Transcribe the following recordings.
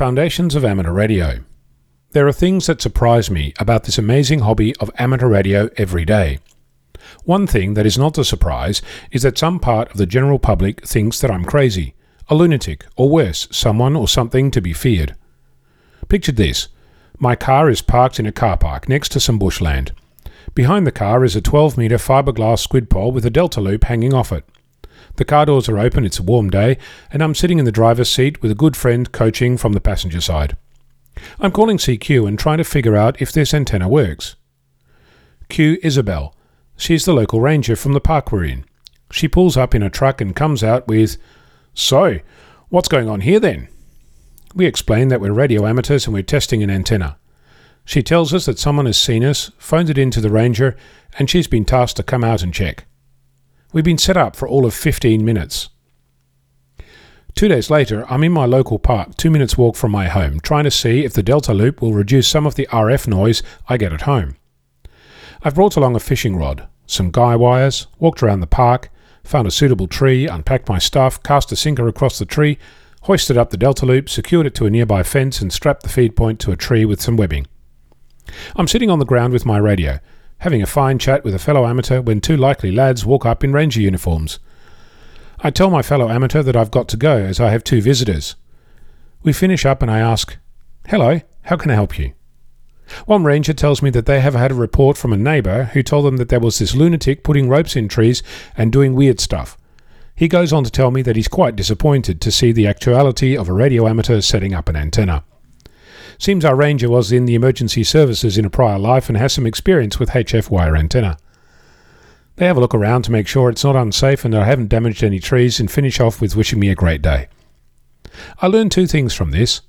Foundations of Amateur Radio. There are things that surprise me about this amazing hobby of amateur radio every day. One thing that is not a surprise is that some part of the general public thinks that I'm crazy, a lunatic, or worse, someone or something to be feared. Picture this my car is parked in a car park next to some bushland. Behind the car is a 12 metre fiberglass squid pole with a delta loop hanging off it. The car doors are open, it's a warm day, and I'm sitting in the driver's seat with a good friend coaching from the passenger side. I'm calling CQ and trying to figure out if this antenna works. Q Isabel. She's the local ranger from the park we're in. She pulls up in a truck and comes out with, So, what's going on here then? We explain that we're radio amateurs and we're testing an antenna. She tells us that someone has seen us, phoned it in to the ranger, and she's been tasked to come out and check. We've been set up for all of 15 minutes. Two days later, I'm in my local park, two minutes walk from my home, trying to see if the Delta Loop will reduce some of the RF noise I get at home. I've brought along a fishing rod, some guy wires, walked around the park, found a suitable tree, unpacked my stuff, cast a sinker across the tree, hoisted up the Delta Loop, secured it to a nearby fence, and strapped the feed point to a tree with some webbing. I'm sitting on the ground with my radio, having a fine chat with a fellow amateur when two likely lads walk up in ranger uniforms. I tell my fellow amateur that I've got to go as I have two visitors. We finish up and I ask, Hello, how can I help you? One ranger tells me that they have had a report from a neighbour who told them that there was this lunatic putting ropes in trees and doing weird stuff. He goes on to tell me that he's quite disappointed to see the actuality of a radio amateur setting up an antenna. Seems our ranger was in the emergency services in a prior life and has some experience with HF wire antenna. They have a look around to make sure it's not unsafe and that I haven't damaged any trees and finish off with wishing me a great day. I learned two things from this.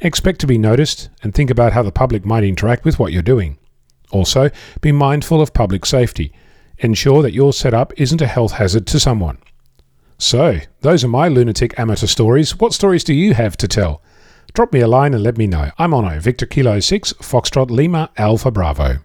Expect to be noticed and think about how the public might interact with what you're doing. Also, be mindful of public safety. Ensure that your setup isn't a health hazard to someone. So, those are my lunatic amateur stories. What stories do you have to tell? Drop me a line and let me know. I'm Onno, Victor Kilo 6, Foxtrot Lima Alpha Bravo.